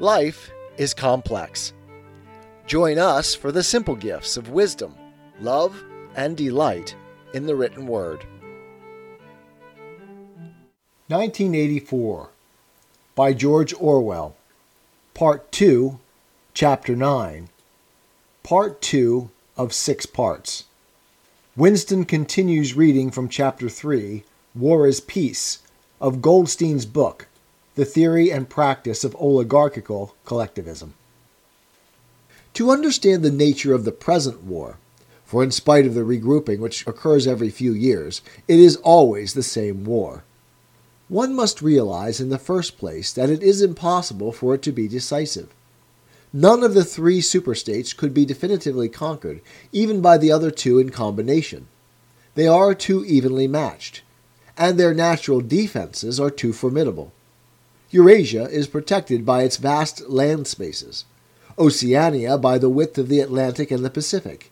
Life is complex. Join us for the simple gifts of wisdom, love, and delight in the written word. 1984 by George Orwell, Part 2, Chapter 9, Part 2 of six parts. Winston continues reading from Chapter 3, War is Peace, of Goldstein's book, The Theory and Practice of Oligarchical Collectivism. To understand the nature of the present war, for in spite of the regrouping which occurs every few years, it is always the same war. One must realize in the first place that it is impossible for it to be decisive. None of the three superstates could be definitively conquered, even by the other two in combination. They are too evenly matched, and their natural defenses are too formidable. Eurasia is protected by its vast land spaces, Oceania by the width of the Atlantic and the Pacific,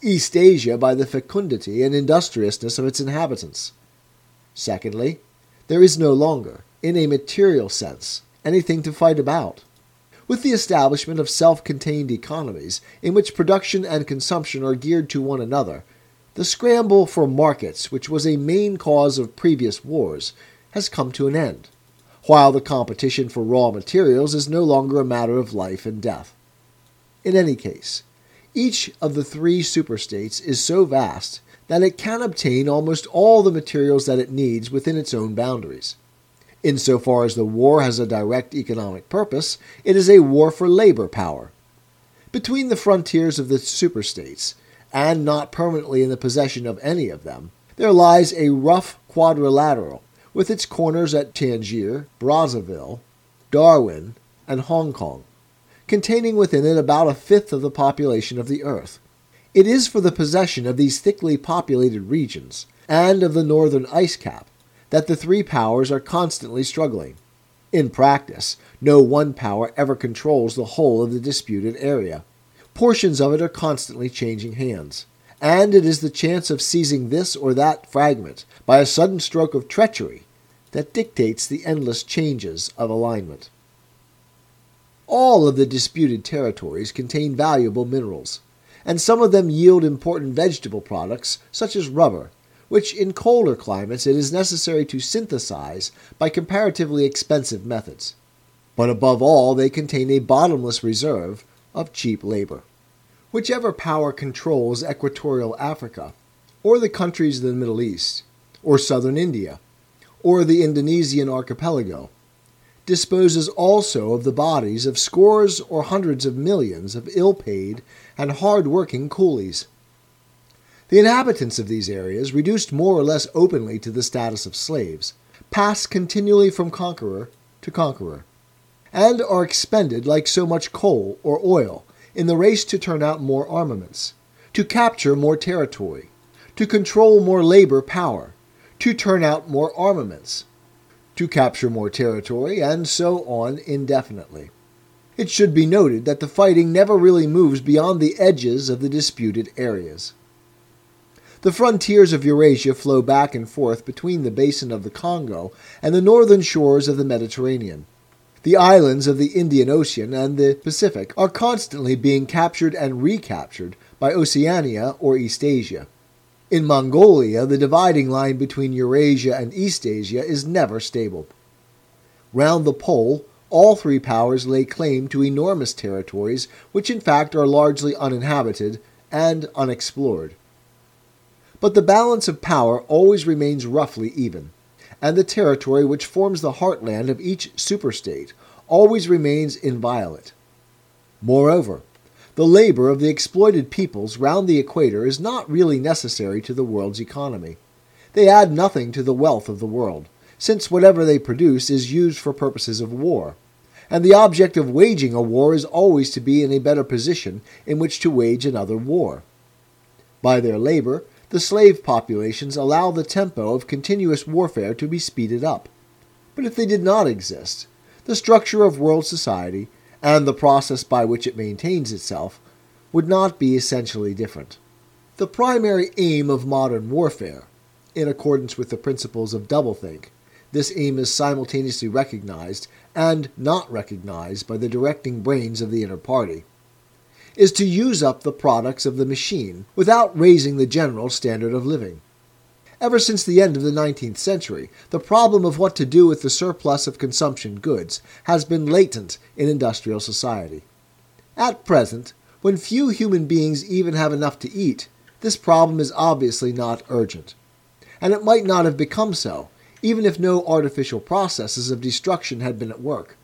East Asia by the fecundity and industriousness of its inhabitants. Secondly, there is no longer, in a material sense, anything to fight about. With the establishment of self contained economies, in which production and consumption are geared to one another, the scramble for markets, which was a main cause of previous wars, has come to an end, while the competition for raw materials is no longer a matter of life and death. In any case, each of the three superstates is so vast that it can obtain almost all the materials that it needs within its own boundaries. Insofar as the war has a direct economic purpose, it is a war for labor power. Between the frontiers of the superstates, and not permanently in the possession of any of them, there lies a rough quadrilateral, with its corners at Tangier, Brazzaville, Darwin, and Hong Kong, containing within it about a fifth of the population of the earth. It is for the possession of these thickly populated regions, and of the northern ice cap, that the three powers are constantly struggling. In practice, no one power ever controls the whole of the disputed area. Portions of it are constantly changing hands, and it is the chance of seizing this or that fragment by a sudden stroke of treachery that dictates the endless changes of alignment. All of the disputed territories contain valuable minerals, and some of them yield important vegetable products such as rubber, which in colder climates it is necessary to synthesize by comparatively expensive methods. But above all, they contain a bottomless reserve of cheap labor. Whichever power controls equatorial Africa, or the countries of the Middle East, or southern India, or the Indonesian archipelago, disposes also of the bodies of scores or hundreds of millions of ill paid and hard working coolies. The inhabitants of these areas, reduced more or less openly to the status of slaves, pass continually from conqueror to conqueror and are expended like so much coal or oil in the race to turn out more armaments, to capture more territory, to control more labor power, to turn out more armaments, to capture more territory, and so on indefinitely. It should be noted that the fighting never really moves beyond the edges of the disputed areas. The frontiers of Eurasia flow back and forth between the basin of the Congo and the northern shores of the Mediterranean. The islands of the Indian Ocean and the Pacific are constantly being captured and recaptured by Oceania or East Asia. In Mongolia, the dividing line between Eurasia and East Asia is never stable. Round the pole, all three powers lay claim to enormous territories which in fact are largely uninhabited and unexplored. But the balance of power always remains roughly even and the territory which forms the heartland of each superstate always remains inviolate. Moreover, the labor of the exploited peoples round the equator is not really necessary to the world's economy. They add nothing to the wealth of the world, since whatever they produce is used for purposes of war, and the object of waging a war is always to be in a better position in which to wage another war. By their labor, the slave populations allow the tempo of continuous warfare to be speeded up. But if they did not exist, the structure of world society and the process by which it maintains itself would not be essentially different. The primary aim of modern warfare, in accordance with the principles of doublethink, this aim is simultaneously recognized and not recognized by the directing brains of the inner party, is to use up the products of the machine without raising the general standard of living. Ever since the end of the 19th century, the problem of what to do with the surplus of consumption goods has been latent in industrial society. At present, when few human beings even have enough to eat, this problem is obviously not urgent. And it might not have become so, even if no artificial processes of destruction had been at work.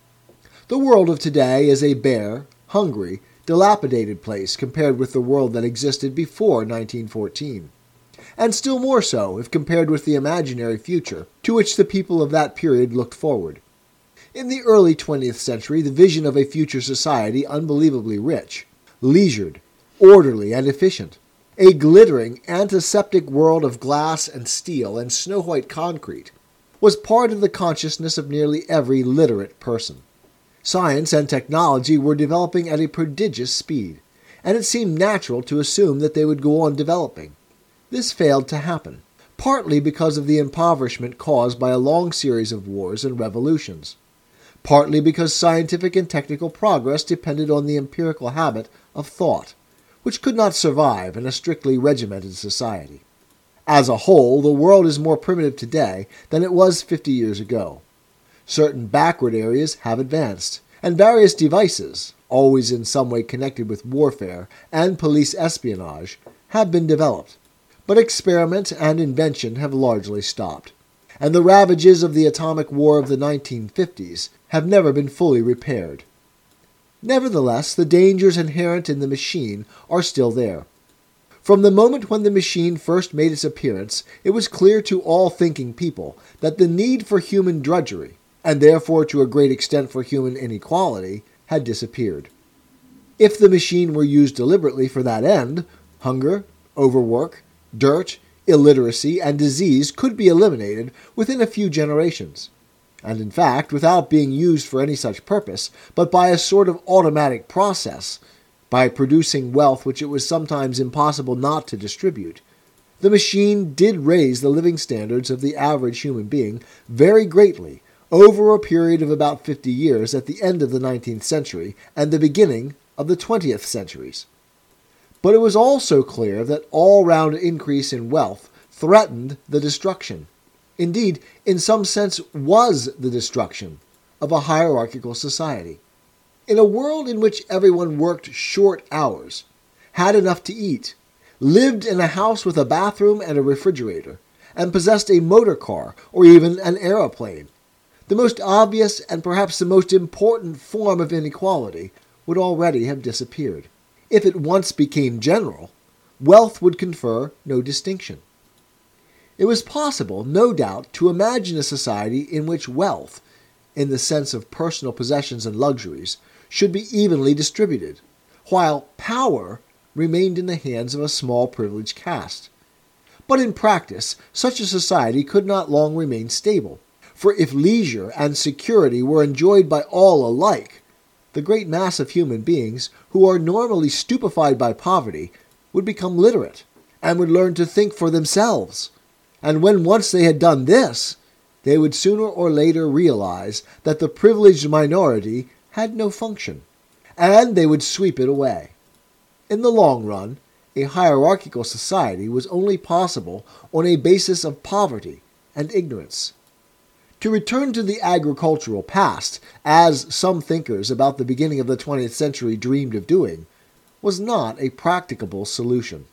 The world of today is a bare, hungry, dilapidated place compared with the world that existed before 1914 and still more so if compared with the imaginary future to which the people of that period looked forward. In the early 20th century, the vision of a future society unbelievably rich, leisured, orderly, and efficient, a glittering, antiseptic world of glass and steel and snow white concrete, was part of the consciousness of nearly every literate person. Science and technology were developing at a prodigious speed, and it seemed natural to assume that they would go on developing, this failed to happen, partly because of the impoverishment caused by a long series of wars and revolutions, partly because scientific and technical progress depended on the empirical habit of thought, which could not survive in a strictly regimented society. As a whole, the world is more primitive today than it was 50 years ago. Certain backward areas have advanced, and various devices, always in some way connected with warfare and police espionage, have been developed but experiment and invention have largely stopped, and the ravages of the atomic war of the 1950s have never been fully repaired. Nevertheless, the dangers inherent in the machine are still there. From the moment when the machine first made its appearance, it was clear to all thinking people that the need for human drudgery, and therefore to a great extent for human inequality, had disappeared. If the machine were used deliberately for that end, hunger, overwork, dirt, illiteracy, and disease could be eliminated within a few generations. And in fact, without being used for any such purpose, but by a sort of automatic process, by producing wealth which it was sometimes impossible not to distribute, the machine did raise the living standards of the average human being very greatly over a period of about 50 years at the end of the 19th century and the beginning of the 20th centuries. But it was also clear that all round increase in wealth threatened the destruction, indeed, in some sense, was the destruction of a hierarchical society. In a world in which everyone worked short hours, had enough to eat, lived in a house with a bathroom and a refrigerator, and possessed a motor car or even an aeroplane, the most obvious and perhaps the most important form of inequality would already have disappeared if it once became general, wealth would confer no distinction. It was possible, no doubt, to imagine a society in which wealth, in the sense of personal possessions and luxuries, should be evenly distributed, while power remained in the hands of a small privileged caste. But in practice, such a society could not long remain stable, for if leisure and security were enjoyed by all alike, the great mass of human beings who are normally stupefied by poverty would become literate and would learn to think for themselves. And when once they had done this, they would sooner or later realize that the privileged minority had no function, and they would sweep it away. In the long run, a hierarchical society was only possible on a basis of poverty and ignorance. To return to the agricultural past, as some thinkers about the beginning of the 20th century dreamed of doing, was not a practicable solution.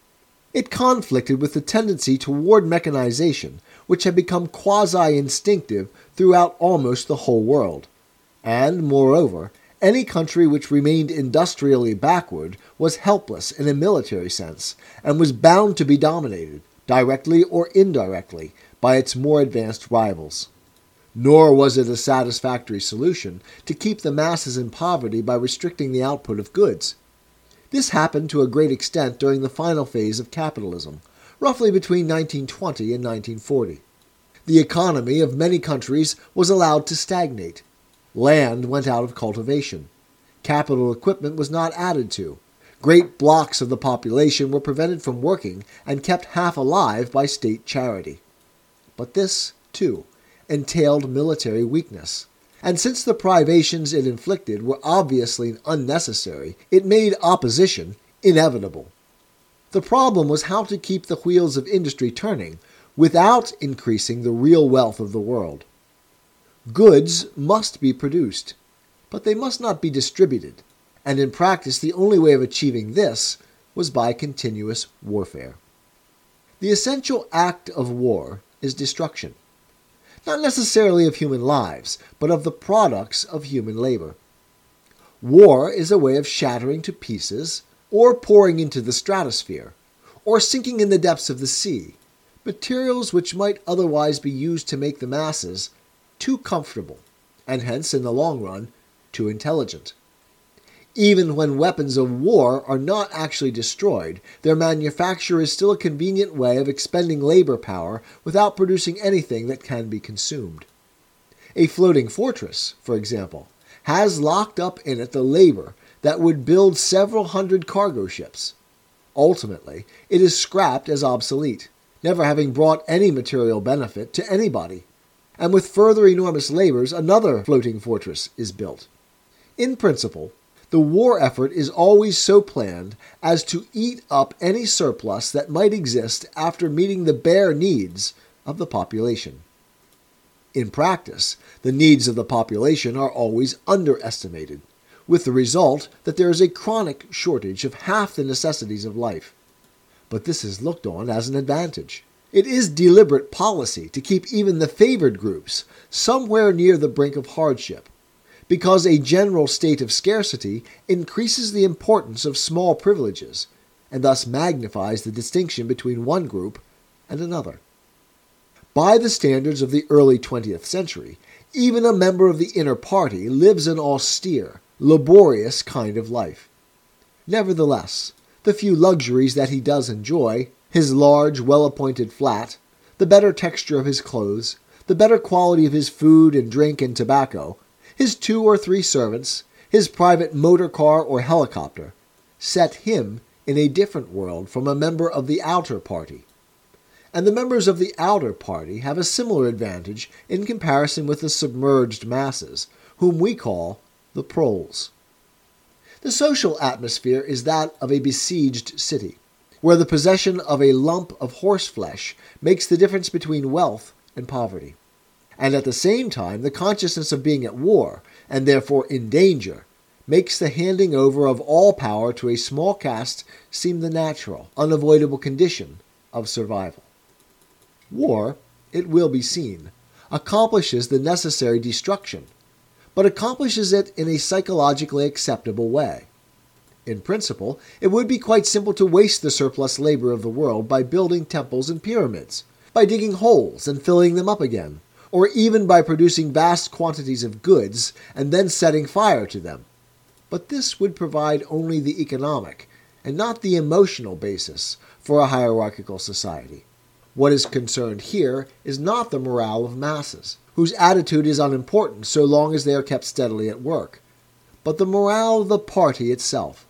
It conflicted with the tendency toward mechanization, which had become quasi instinctive throughout almost the whole world. And, moreover, any country which remained industrially backward was helpless in a military sense, and was bound to be dominated, directly or indirectly, by its more advanced rivals. Nor was it a satisfactory solution to keep the masses in poverty by restricting the output of goods. This happened to a great extent during the final phase of capitalism, roughly between 1920 and 1940. The economy of many countries was allowed to stagnate. Land went out of cultivation. Capital equipment was not added to. Great blocks of the population were prevented from working and kept half alive by state charity. But this, too, entailed military weakness, and since the privations it inflicted were obviously unnecessary, it made opposition inevitable. The problem was how to keep the wheels of industry turning without increasing the real wealth of the world. Goods must be produced, but they must not be distributed, and in practice the only way of achieving this was by continuous warfare. The essential act of war is destruction, not necessarily of human lives, but of the products of human labor. War is a way of shattering to pieces, or pouring into the stratosphere, or sinking in the depths of the sea, materials which might otherwise be used to make the masses too comfortable, and hence, in the long run, too intelligent. Even when weapons of war are not actually destroyed, their manufacture is still a convenient way of expending labor power without producing anything that can be consumed. A floating fortress, for example, has locked up in it the labor that would build several hundred cargo ships. Ultimately, it is scrapped as obsolete, never having brought any material benefit to anybody. And with further enormous labors, another floating fortress is built. In principle, the war effort is always so planned as to eat up any surplus that might exist after meeting the bare needs of the population. In practice, the needs of the population are always underestimated, with the result that there is a chronic shortage of half the necessities of life. But this is looked on as an advantage. It is deliberate policy to keep even the favored groups somewhere near the brink of hardship because a general state of scarcity increases the importance of small privileges and thus magnifies the distinction between one group and another. By the standards of the early 20th century, even a member of the inner party lives an austere, laborious kind of life. Nevertheless, the few luxuries that he does enjoy, his large, well appointed flat, the better texture of his clothes, the better quality of his food and drink and tobacco, his two or three servants, his private motor car or helicopter, set him in a different world from a member of the outer party. And the members of the outer party have a similar advantage in comparison with the submerged masses, whom we call the proles. The social atmosphere is that of a besieged city, where the possession of a lump of horseflesh makes the difference between wealth and poverty and at the same time the consciousness of being at war, and therefore in danger, makes the handing over of all power to a small caste seem the natural, unavoidable condition of survival. War, it will be seen, accomplishes the necessary destruction, but accomplishes it in a psychologically acceptable way. In principle, it would be quite simple to waste the surplus labor of the world by building temples and pyramids, by digging holes and filling them up again, or even by producing vast quantities of goods and then setting fire to them. But this would provide only the economic and not the emotional basis for a hierarchical society. What is concerned here is not the morale of masses, whose attitude is unimportant so long as they are kept steadily at work, but the morale of the party itself.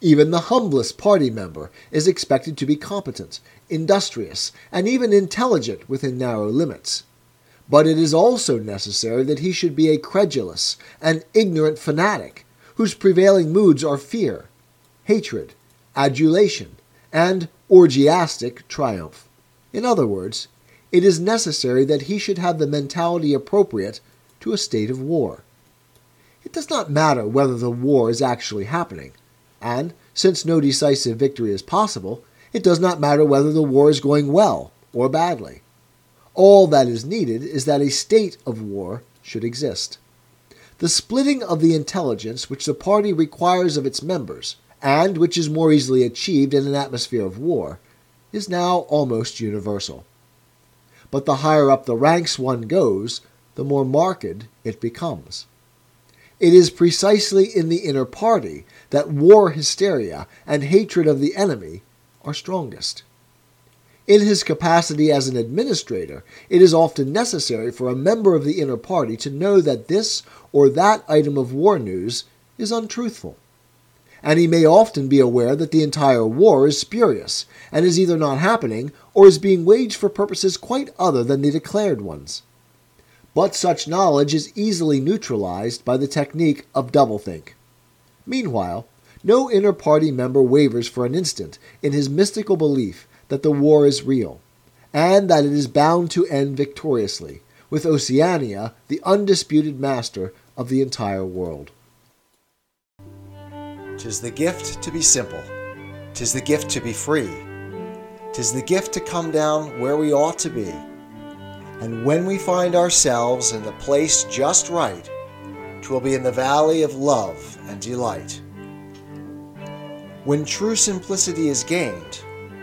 Even the humblest party member is expected to be competent, industrious, and even intelligent within narrow limits. But it is also necessary that he should be a credulous and ignorant fanatic, whose prevailing moods are fear, hatred, adulation, and orgiastic triumph. In other words, it is necessary that he should have the mentality appropriate to a state of war. It does not matter whether the war is actually happening, and since no decisive victory is possible, it does not matter whether the war is going well or badly. All that is needed is that a state of war should exist. The splitting of the intelligence which the party requires of its members, and which is more easily achieved in an atmosphere of war, is now almost universal. But the higher up the ranks one goes, the more marked it becomes. It is precisely in the inner party that war hysteria and hatred of the enemy are strongest. In his capacity as an administrator, it is often necessary for a member of the inner party to know that this or that item of war news is untruthful. And he may often be aware that the entire war is spurious and is either not happening or is being waged for purposes quite other than the declared ones. But such knowledge is easily neutralized by the technique of doublethink. Meanwhile, no inner party member wavers for an instant in his mystical belief that the war is real, and that it is bound to end victoriously, with Oceania the undisputed master of the entire world. Tis the gift to be simple, tis the gift to be free, tis the gift to come down where we ought to be. And when we find ourselves in the place just right, twill be in the valley of love and delight. When true simplicity is gained,